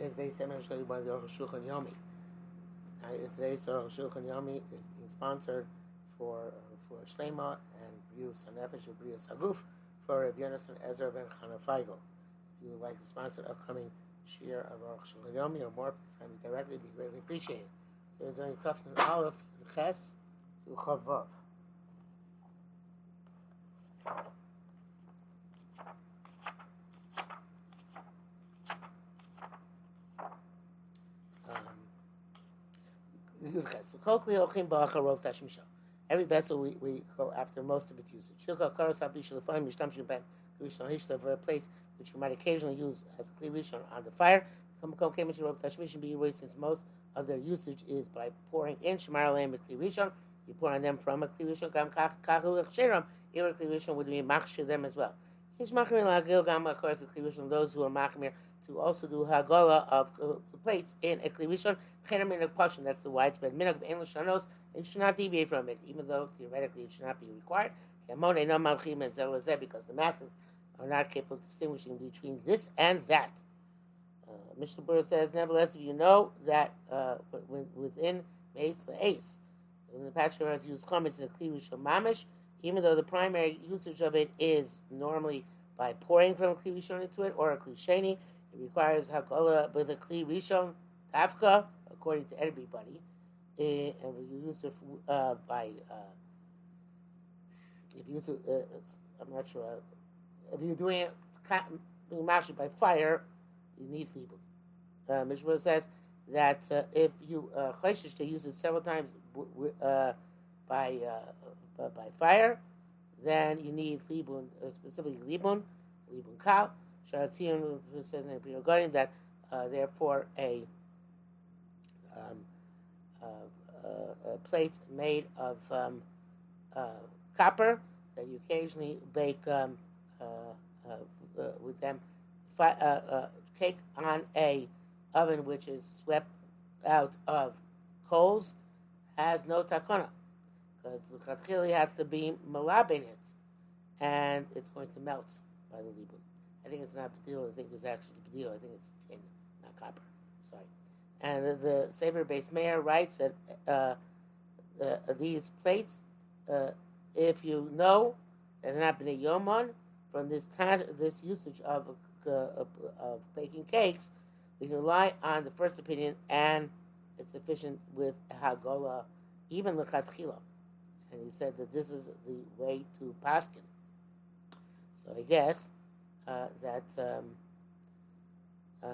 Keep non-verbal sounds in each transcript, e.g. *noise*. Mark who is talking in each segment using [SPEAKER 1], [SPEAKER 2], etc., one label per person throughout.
[SPEAKER 1] is they say by the Aruch Shulchan Yomi. Today's Aruch Shulchan Yomi is being sponsored for uh, for Shlema and Brius Hanefesh and Brius Haguf for Rabbi Yonason Ezra ben Chana Feigel. If you would like to sponsor upcoming share of Aruch Shulchan Yomi or more, please send me directly. Be greatly appreciated. So we're doing and Aleph Ches to Chavav. Every vessel we, we go after most of its usage. For a place which you might occasionally use as a rishon on the fire. Be erased since most of their usage is by pouring in Shemar Aleim rishon. You pour on them from a kli rishon. Gam a kli rishon would be machshir them as well. Those who are machmir to also do hagala of uh, the plates in a kli rishon. Chenem in a portion. That's the widespread minhag of English shanos. It should not deviate from it, even though theoretically it should not be required. Because the masses are not capable of distinguishing between this and that. Uh, Mishnah says, nevertheless, if you know that uh, within base the ace, when the Pashur has used chametz in a kli rishon mamish, even though the primary usage of it is normally by pouring from a kli rishon into it or a kli sheni, it requires hakola with a kli rishon tafka, according to everybody, uh, and we use it uh, by uh, if you use it, uh, I'm not sure. If you're doing it mashed by fire, you need libud. Uh, says that uh, if you uh, to use it several times uh, by uh, by fire, then you need libun, uh, specifically libun, libun kal. Sharatzion says Garden that uh, therefore a um, uh, uh, plates made of um, copper that you occasionally bake um, with them fi- cake on a oven which is swept out of coals has no takana because the chachili has to be malab in it, and it's going to melt by the libun. I think it's not deal. I think it's actually deal. I think it's tin, not copper. Sorry. And the, the Sefer Beis Meir writes that uh, uh, these plates, uh, if you know that they're not been yomon from this of, this usage of, uh, of, of baking cakes, we can rely on the first opinion, and it's sufficient with hagola, even the lechatchila. And he said that this is the way to paskin. So I guess uh, that um, uh,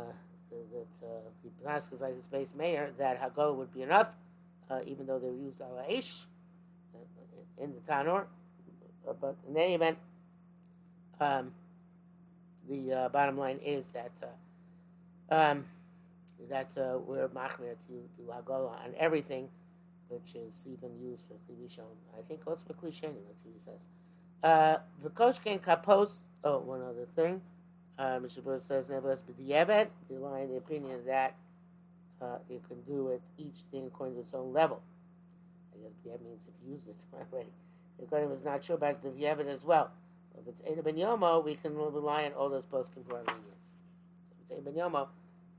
[SPEAKER 1] that uh, the Pnaskas like the Beis Meir that Hagol would be enough, uh, even though they used al Aish uh, in the Tanur. Uh, but in any event, um, the bottom line is that um, that we're machmir to do Hagol on everything, which is even used for Klishon. I think what's for Klishon? Let's what he says. The Koshken Kapos. Oh, one other thing. Uh, Mishnah Berurah says, nevertheless, but the Yeved, rely on the opinion that uh, you can do it each thing according to its own level. I guess B'Yevet means if you used it *laughs* already. The Kohen was not sure about the Yeved as well. If it's Eda Ben Yomo, we can rely on all those lenience. If it's Eda Ben Yomo,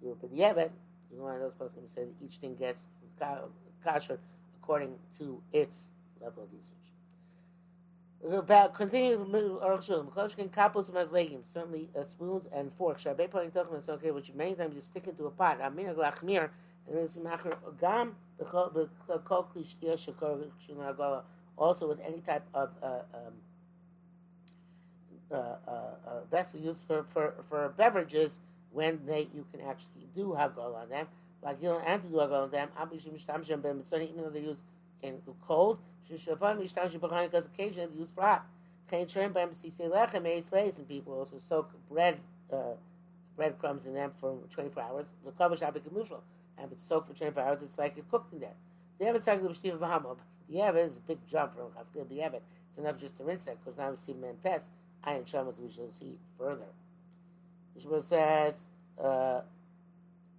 [SPEAKER 1] you the Yeved, you rely on those post-kim say that each thing gets kasher according to its level of usage. About continue Aruch Shulchan. kapos mazlegim. Certainly uh, spoons and forks. Shabei poing tochen is okay, which many times you stick into a pot. Amin glachmir. And it's macher gam b'kol kli shtia shekor shunagala. Also with any type of uh, um, uh, uh, uh, vessel used for, for, for beverages when they you can actually do hagol on them. Like you and to do hagol on them. Even though they use in cold. Shishafan mishtash behind because occasionally use for hot. Kain trim by say lechem eis leis and people also soak bread uh, breadcrumbs in them for 24 hours. The cover shabbat kemushal and it's soaked for 24 hours, it's like it's cooked in there. The Yevet Sagli B'Shtiv Bahamab. The Yevet is a big jump from Chafkil B'Yevet. It's enough just to rinse it because now we see Mem Test. Ayin Shamas we shall see further. Yeshua says, uh,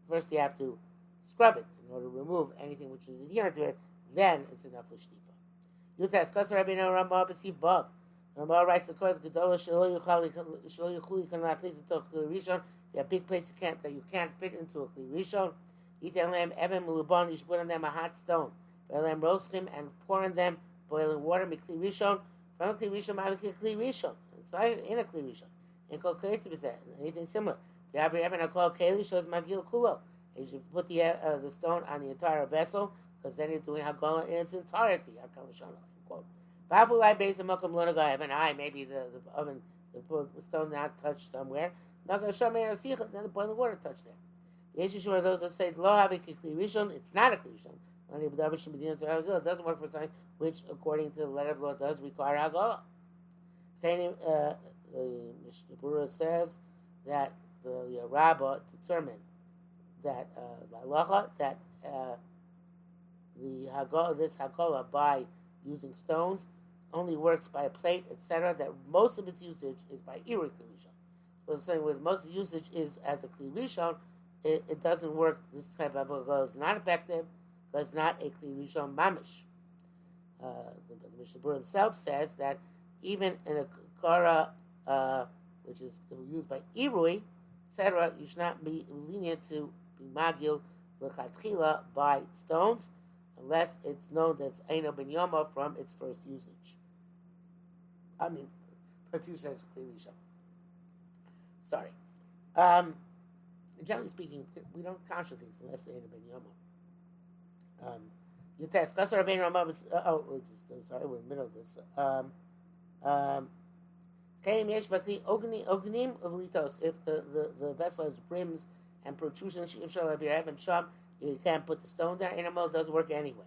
[SPEAKER 1] first you have to scrub it in order to remove anything which is adherent to it. Then it's enough for shtifa. Yutas Kos Rabbeinu Ramah B'Siv Vav. Ramah writes the course Gedolah Shelo Yuchali Shelo Yuchli Kan Lachlis Toch Rishon You have big places you can't, that you can't fit into a rishon. Eat lamb evan mulubon. You should put on them a hot stone. Lamb roast him and pour in them boiling water. Mikli rishon from a kli rishon. Ma'avik kli rishon. It's not in a kli rishon. And kol anything similar. You have evan a kol keli shows magil kulo. You should put the uh, the stone on the entire vessel because then you're doing hagola in its entirety. Bafulai based on mokum lunaga have an eye. Maybe the, the oven, the stone not touched somewhere. Not going to show me a then the boiling water touched there. Yeshua are those that say lo have rishon. It's not a rishon. It doesn't work for something which, according to the letter of the law, does require hagola. Uh, the Mishnah says that the uh, Rabbah determined that uh, that uh, the hagolah, this hagolah by using stones only works by a plate, etc. That most of its usage is by irik rishon. So I'm saying with most usage is as a kli rishon, it, it, doesn't work. This type of hagolah is not effective because not a kli rishon mamish. Uh, the, the Mishnah himself says that even in a kara, uh, which is used by irui, etc., you should not be lenient to be magil lechatchila by stones, unless it's known that it's Eino ben Yoma from its first usage. I mean, first usage as clearly. Sorry. Um, generally speaking, we don't conjure things unless they're Eino ben Yoma. Um, you test. Kasar uh, oh, we're just, sorry, we're in the middle of this. Um, um, if the, the, the, vessel has brims and protrusions, if shall have your heaven sham, you can't put the stone down. Animal doesn't work anyway.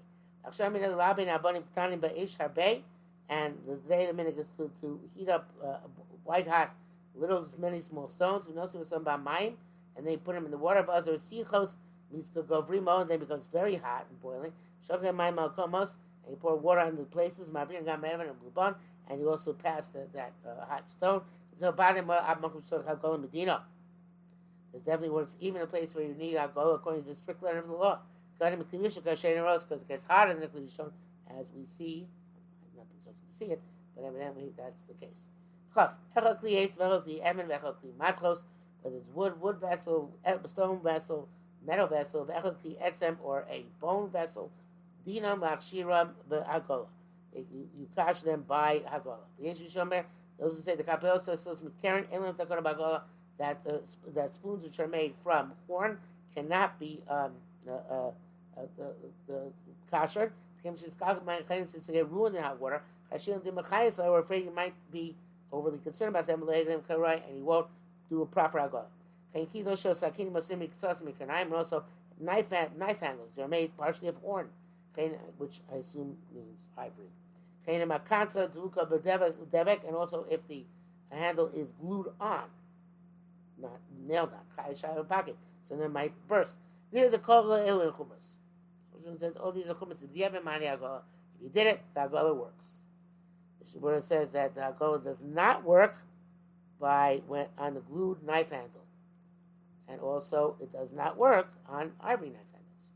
[SPEAKER 1] And the day the minute is to, to heat up uh, white hot little many small stones. We know some about mine, and they put them in the water. But other sichos means to go vrimo, and then becomes very hot and boiling. Shavim mine malkomos, and you pour water on the places. Mavir gam and blubon, and you also pass the, that uh, hot stone. So bottom medina. This definitely works even in a place where you need alcohol according to the strict letter of the law. Because it gets hotter than the Kedishon, as we see. I've not been so to see it, but evidently that's the case. Chaf, echokli eitz, vechokli emen, vechokli matros, whether it's wood, wood vessel, eh, stone vessel, metal vessel, vechokli etzem, or a bone vessel, dinam lakshiram be'agola. You, you cash them by Shomer, those who say the kapel says, Karen, elam takona bagola, that uh, sp- that spoons which are made from horn cannot be um, uh, uh, kosher. Since they get ruined in hot water, we're afraid you might be overly concerned about them, and he won't do a proper agor. And also knife knife handles. They're made partially of horn, which I assume means ivory. And also if the handle is glued on, not nailed on, chai shai pocket, so then might burst. Near the kogla ilu chumas. says, "Oh, these are chumas. If you have a mani agola, if you did it, the agola works." The Shibura says that the agola does not work by when on the glued knife handle, and also it does not work on ivory knife handles.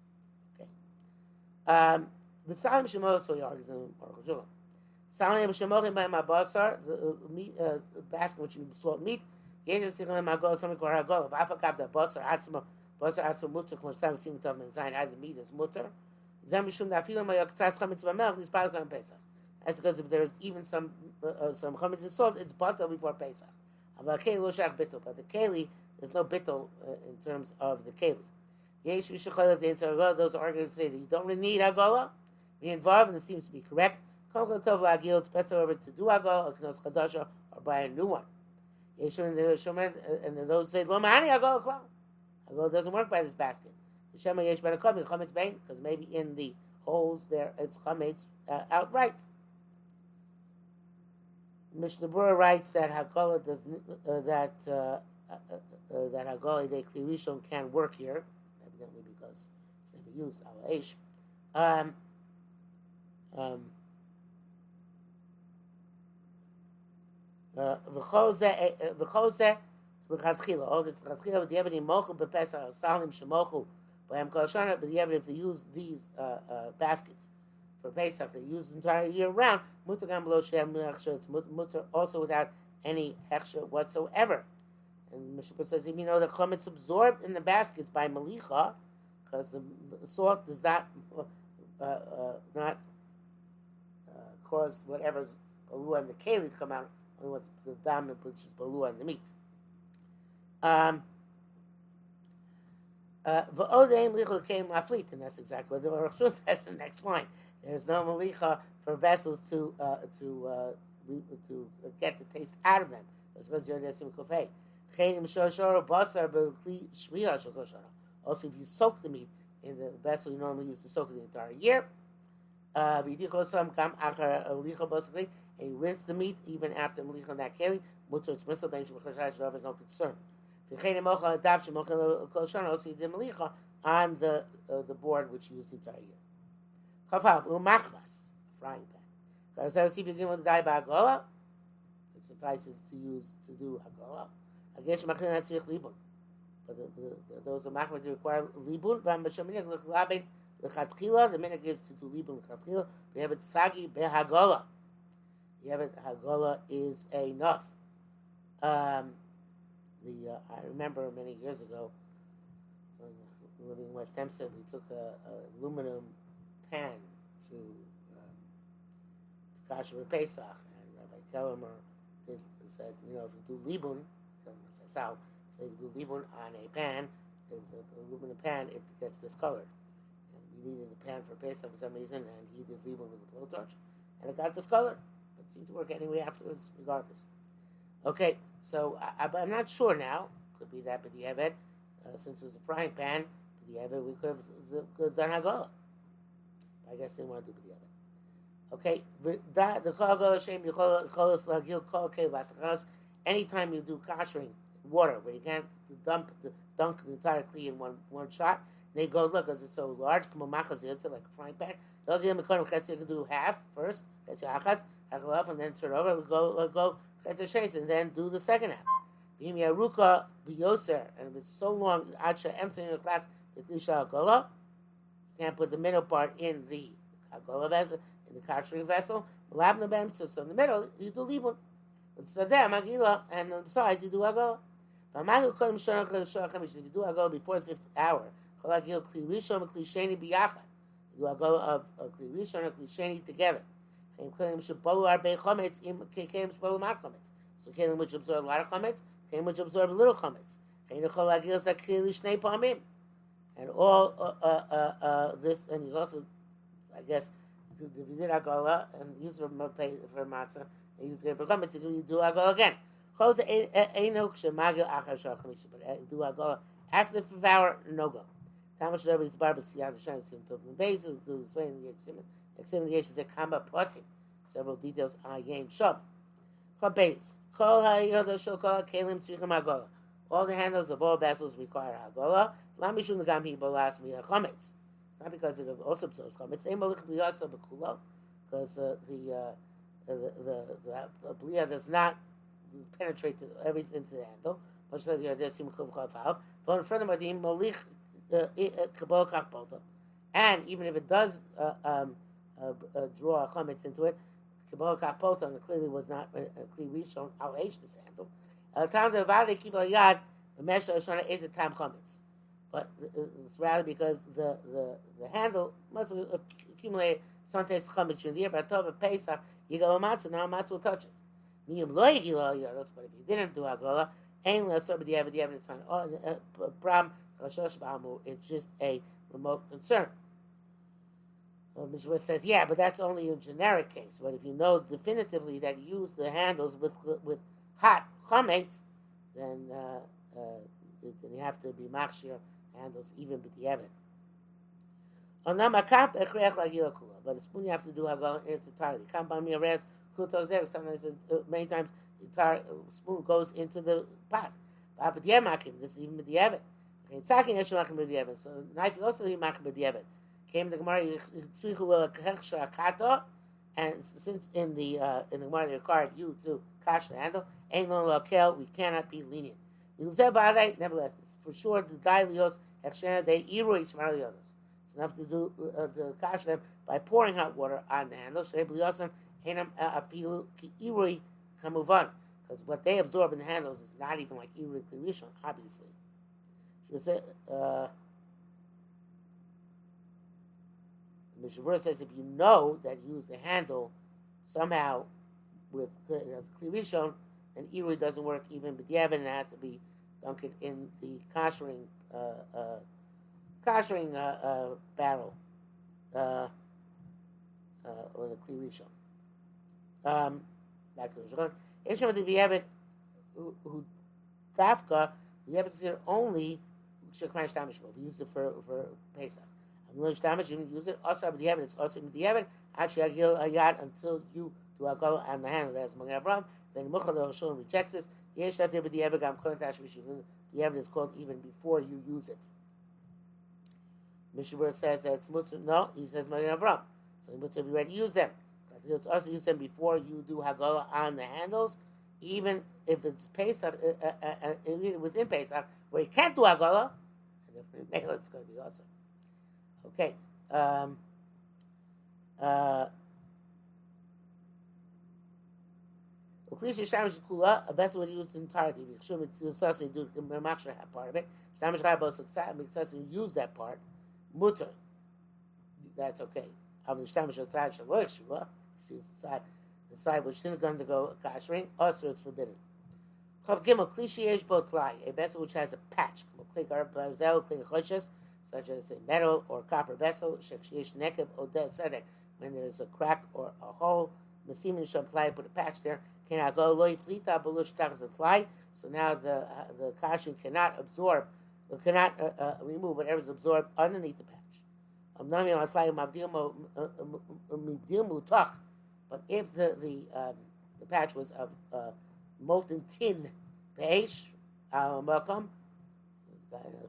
[SPEAKER 1] Okay. Um, the Salim Shemot, so he argues in Baruch Salim Shemot by my basar, the meat uh, basket which you salt meat יש לסיכון למעגול סומי כבר הגול, ואף על גב דבוסר עצמו, בוסר עצמו מותר, כמו שסתם עושים טוב מזין, עד מיד is מותר. זה משום דאפילו אם היה קצת חמץ במלך, נספר לכם פסח. That's because if there's even some uh, uh, some chametz and salt, it's bottled before Pesach. אבל keli לא שייך ביטול, but the keli, there's no bitul uh, in terms of the keli. Yesh v'shechol the answer those are going to say that you don't really need agola. Be involved, and it seems to be correct. Kol tov lagil, it's best however to do agola, or knos chadasha, or buy a new one. And then those say, Lo Mahani, Agol Klau. Agol doesn't work by this basket. Shema Yesh Ben Akom, Chametz Bain, because maybe in the holes there it's Chametz uh, outright. Mishnah Berurah writes that Hagolah does uh, that uh, uh, uh that Hagolah Klirishon can work here, evidently because it's never used Ala Um, um, וכל זה, וכל זה, לכתחילה, או לכתחילה, בדיעבד ימוכו בפסח, סלים שמוכו, בהם כל השנה, בדיעבד, if they use these uh, uh, baskets for Pesach, they use the entire year round, mutter גם בלא שהם hechsher, it's mutter also without any hechsher whatsoever. And Mishnah says even though the chametz absorbed in the baskets by malicha, because the salt does not uh, uh, not uh, cause whatever's balua in the keli to come out, only what's the dominant, which is balua in the meat. Um, uh, and that's exactly what the Rosh *laughs* says in the next line. There's no malicha for vessels to uh, to uh, to get the taste out of them. Also, if you soak the meat in the vessel you normally use to soak the entire year, uh, and you rinse the meat even after malicha in that keli, mutter it's misal ben there's no concern. Also, you did malicha on the uh, the board which used the entire year. Chavav umachvas, frying pan. Because I see begin with die by Agola, it suffices to use to do Agola. Against Machin Hatzvich Libun. But the, the, the, those are Machmad require Libun, Vambashaminik Lechlabin Lechatchila, the minute is to do Libun Lechatchila. We have it Sagi Behagola. It Hagola is enough. Um, the uh, I remember many years ago, living in West Hempstead, we took a, a aluminum pan to Kasha Pesach, and Rabbi Kellemer did, said, you know, if you do libun, that's how, say you do libun on a pan, the aluminum pan, it gets discolored. And we needed a pan for Pesach for some reason, and he did libun with a blowtorch, and it got discolored. It seemed to work anyway afterwards, regardless. Okay, so I, am not sure now. Could be that, but the Eved, uh, since it was a frying pan, the Eved, we could have, could have done Haggalah. I guess they want to do the Eved. Okay, the Kol Haggalah Shem Yechol Lagil Kol Kev anytime you do kashering water, where you can't dump the dunk the entire kli in one one shot, they go look because it's so large. Come on, like a frying pan. They'll you can do half first, achas, and then turn over, go go cheses, and then do the second half. Bim yaruka biyoser, and if it's so long, acha emptying your class, the klisha agola, you can't put the middle part in the agola vessel in the kashering vessel. Labna bem, so in the middle, you do libun. But there, magila, and on the sides, you do agol. V'amagu kodim shonach l'shor chemish, if you do agol before the fifth hour, chol agil kli rishon v'kli sheni biyachad. You do agol of kli rishon kli sheni together. Chem kodim shebolu arbe chometz, im kem shebolu mar chometz. So kelim which absorb a lot of chometz, kem which absorb a little chometz. Chem chol agil zakri lishnei pamim. And all uh, uh, uh, uh, this, and you also, I guess, if you did Agola and use for, for matzah, and use for chametz, you do Agola again. Close Einok Shemagil Achar Shal Chamisha, but uh, do Agola after the hour, no go. Tamash Rebbe is Barba Siyad Hashem Sim Tov Beis, do the Yeksim, The several details on Yen Shom. Agola. All the handles of all vessels require Agola. Lamishun Gam Hi Bolas Miyah Chametz not because it also absorbs chametz. Ein malich bliyasa bekula, because uh, the, uh, the the the bliya does not penetrate to everything into the handle. Much like the adesim chav But furthermore, the malich uh, kabol kach and even if it does uh, um, uh, uh, draw chametz into it, kabol kach clearly was not uh, clearly shown al this handle. Al the vade kibal yad the mesh is a time chametz but it's rather because the, the, the handle must accumulate sometimes chametz in the year. But Tova Pesach, a matzah, now matzah will touch it. Miyum lo yigilo yoros, but if you didn't do agola, ain't less over the evidence on Chashosh it's just a remote concern. Mishra says, yeah, but that's only a generic case. But if you know definitively that you use the handles with with hot chametz, then uh, uh, then you have to be machshir handles even with lagila kula, but a spoon you have to do in its entirety. Kam bam yares kutos there. Sometimes, uh, many times, the entire spoon goes into the pot. The this is even b'di'evet. Okay, sakin yeshua makim b'di'evet. So knife also he makim b'di'evet. Came the Gemara kato, and since in the uh, in the Gemara they required you to cash the handle, ain't no lokel, we cannot be lenient. Nevertheless, it's for sure the dailios hechsher they iru ishmarlionos. It's enough to do uh, to cash them by pouring hot water on the handle. So Because because what they absorb in the handles is not even like Irid Rishon, obviously. She say, uh, the Mishabur says if you know that you use the handle somehow with as Rishon, then Irid doesn't work even, but the evidence has to be dunked in the koshering, uh, uh, koshering uh, uh, barrel, uh, uh, or the Kli Rishon. Um, back to the Rishon. Ishmael the Yevet who Dafka, the Yevet is here only Shekman Shtamish We used it for, for Pesach. I'm you use it also with the heaven, it's also with the heaven, Actually, i Agil Ayat until you do a go on the hand that's Magen Avram. Then Mukhal Shon rejects this. Yesh that with the Yevet, Gam Kohen Tashmish, the Yevet is called even before you use it. Mishabur says that it's Mutzah. No, he says Magen Avram. So Mutzah, if you already use them. It's also use them before you do Hagala on the handles, even if it's Pesach, uh, uh, uh, uh within Pesach, where you can't do Hagala, and if it's going to be awesome. Okay. Um uh Okay, she shames kula, a best what used the We should it to so say do the match that part of it. Shames got both success makes success use that part. Mutter. That's okay. I'm the shames of that should work, she was. She the side was still going to go cash ring, also it's forbidden. Kav gimel klishi yesh both lie. a vessel which has a patch, kav klik arba zel, klik hoshes, such as a metal or copper vessel, when there's a crack or a hole, Masimin apply put a patch there, cannot go loy flita belush fly. So now the uh, the kashin cannot absorb, or cannot uh, uh, remove whatever's absorbed underneath the patch. But if the the, um, the patch was of uh, molten tin welcome.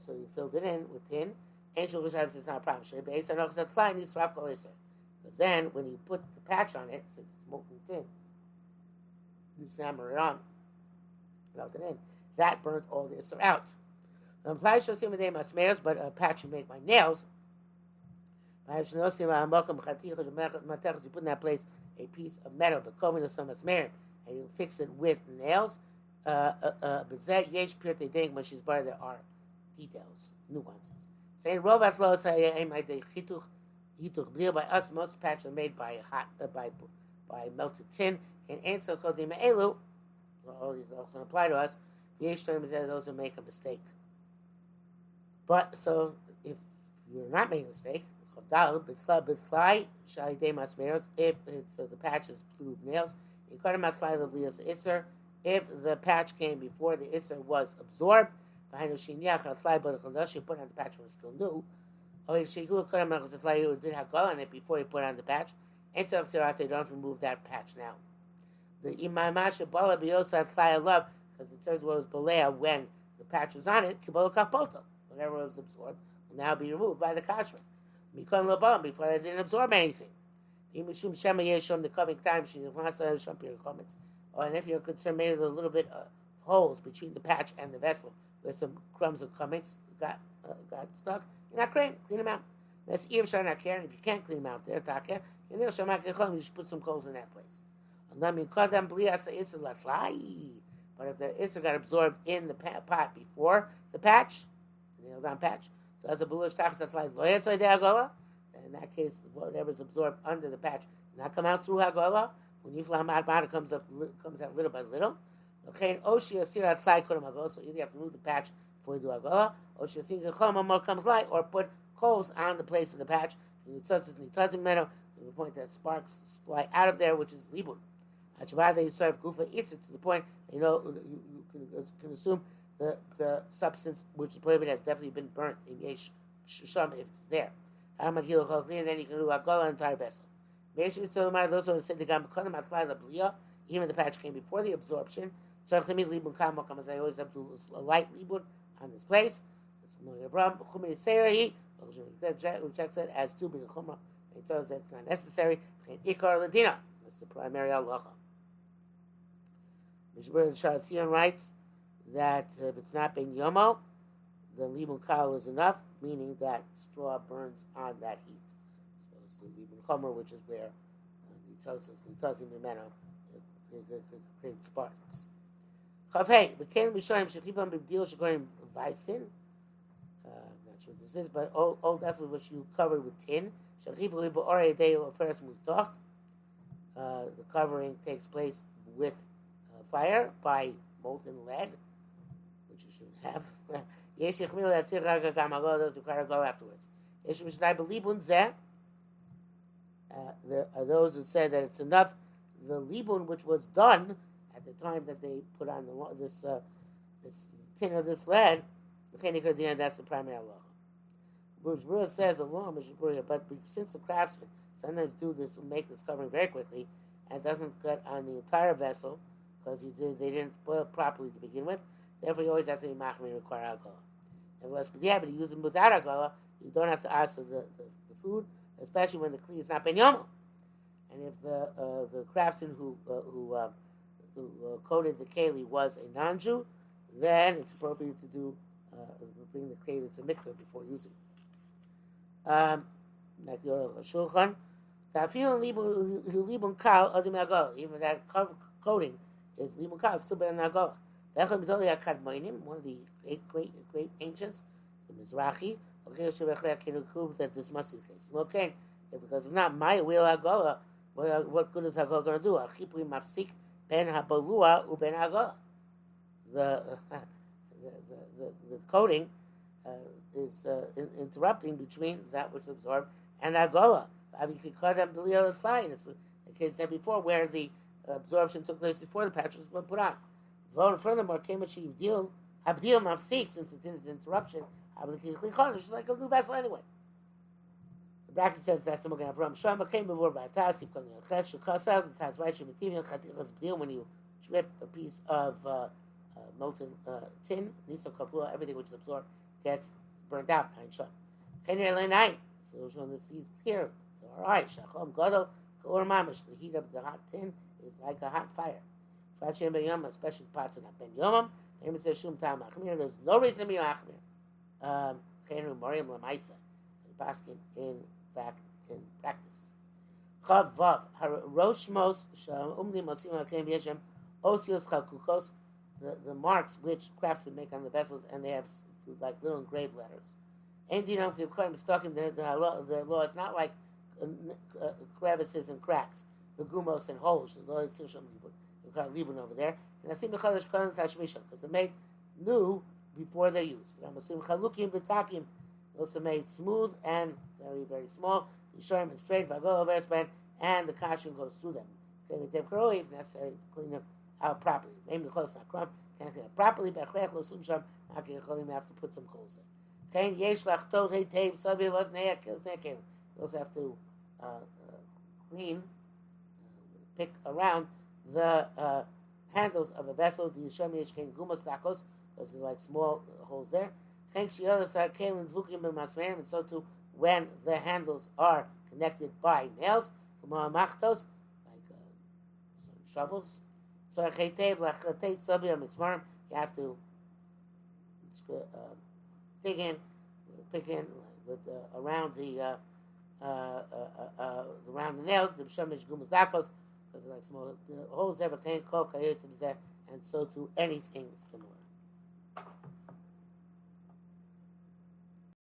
[SPEAKER 1] So you filled it in with tin. Angel has it's not a problem. Base and also flying is Because then when you put the patch on it, since it's molten tin, you hammer it on, melt it in. That burnt all the Isser out. Um, shall see my name but a patch you make by nails. You put in that place a piece of metal, the kovin of some asmerim, and you fix it with nails. Uh, uh, uh, but yesh pirte ding when she's bar there are details, nuances. Saying rovat lo say my de chituch blir by us most patch are made by hot uh, by by melted tin and answer kodim elu. All these also apply to us. Yesh time is those who make a mistake. But so if you're not making a mistake, if it's uh, the patch is blue nails, if the patch came before the isser was absorbed, you put on the patch it's still new. Or you did have gall on it before you put on the patch. And so they don't remove that patch now. The imamasha bala biyosa fly love because it says what was balea when the patch was on it. Whatever was absorbed will now be removed by the kashmir. Mikon Labam, before they didn't absorb anything. Mishum Shema Yeshom, the coming time, she wants to have some comments. Or and if you're concerned, maybe a little bit of holes between the patch and the vessel, where some crumbs of comments got uh, got stuck. You're not clean, clean them out. That's Ev Shana not caring. If you can't clean them out there, Taka, and they'll show you just put some coals in that place. But if the Issa got absorbed in the pot before the patch, the nailed on patch, does a bullish tachas loyetzay de agola? In that case, whatever's absorbed under the patch not come out through agola. When yiflam adbara comes up comes out little by little. Okay, oshi asir at fly kodem agola. So either you have to move the patch before you do agola, oshi asir chom more comes light, or put coals on the place of the patch. And it says it doesn't matter to the point that sparks fly out of there, which is libun. Achavada Yisrael Gufa Isser to the point you know you, you can, can assume the, the substance which is prohibited has definitely been burnt in Yesh Sham if it's there. And then you can do a Gola entire vessel. Those who said the Gam Kodim Atfly the Blia, even the patch came before the absorption. So Libun Kam as I always have to a light Libun on this place. It's Avram, Chumei Seirahi, rejects it as two big Chumrah. It says that's not necessary. And Ikar Ladina, that's the primary halacha. Mishmur Shalatzion writes, that if it's not ben yomo, then libun kal is enough, meaning that straw burns on that heat. As opposed to libun chomer, which is where uh, nitzotzos nitozim mimeno create sparks. Kavhei, the Kalim Yishayim Shechibam B'Bdil Shekorim Vaisin. Uh, I'm not sure what this is, but old, old vessels which you covered with tin. Shechibam B'Orei Deo Aferes Muzdoch. Uh, the covering takes place with uh, fire by molten lead, which you shouldn't have. Yesh Yechmil Yatzir Raga Gamago, those require go afterwards. Yesh Mishnai B'Libun Zeh. Uh, there are those who say that it's enough the libun which was done at the time that they put on the this uh, this tin of this lead. That's the primary law. Bushbura says along but since the craftsmen sometimes do this make this covering very quickly and doesn't cut on the entire vessel because did, they didn't boil properly to begin with. Therefore, you always have to be machmir require alcohol. Unless, but yeah, but you use them without alcohol, you don't have to ask for the, the, the food especially when the kli is not ben yomo. And if the uh, the craftsman who uh, who, uh, who uh, coated the keli was a non-Jew, then it's appropriate to do uh, bring the keli to mikveh before using. Um, like the Shulchan, libun kal adim Even that coating is libun kal. It's still better than agol. One of the great great great ancients, the Mizrahi, that this must be the case. Okay, because if not, my will agola, what, what good is Hagolah going to do? Achipri mafsik ben habalua u ben agola. *laughs* The, the, the, the, coating uh, is uh, in, interrupting between that which is absorbed and agola. I mean. It's the case there before where the absorption took place before the patch was put on. Furthermore, came a deal, abdil mafsik, since it is interruption, it's like a new vessel anyway. The says that's a Magen Avram. Sham came before by Tasif calling a Ches Shukasa. The Taz right Shemitivin Chatichas B'dil when you drip a piece of uh, uh, molten uh, tin, Nisa Kapula, everything which is absorbed gets burnt out. Ein Sham. Kenir Lenai. So which one this is clear. So all right, Shachom Gadol Kaor Mamish. The heat of the hot tin is like a hot fire. Fachem Ben Yom, especially parts of that Ben Yomam. There's no reason to be Achmir. Chenu Mariam Lamaisa. So basking in fact in practice. Chav Vav Mos Umni Yeshem Osios. The marks which craftsmen make on the vessels, and they have like little engraved letters. And you know, stuck in the the law, is not like uh, uh, crevices and cracks, the gumos and holes. The law is libun over there. And I see Mechadish Kohen Tashmisha because they maid new before they're used. chalukim v'takim, also made smooth and very, very small. Yishorim and straight, v'agol verspan, and the kashim goes through them. Okay, with them karoi, if necessary, clean them out properly. Maybe the clothes not crumb, can't clean it properly, b'achrech lo sum sham, ha'ki yecholim have to put some coals there. Okay, yesh lachtot hey tev, sabi was neya, kills neya kelim. You also have to uh, uh, clean, uh, pick around the uh, handles of a vessel, the Yishem Yesh Ken Gumas Lakos, because there's like small holes there. And so too when the handles are connected by nails, like uh, shovels. So you have to uh, dig in, pick in with uh, around the uh, uh, uh, uh around the nails, the shemish gumas dakos, because like small holes there, and so to anything similar.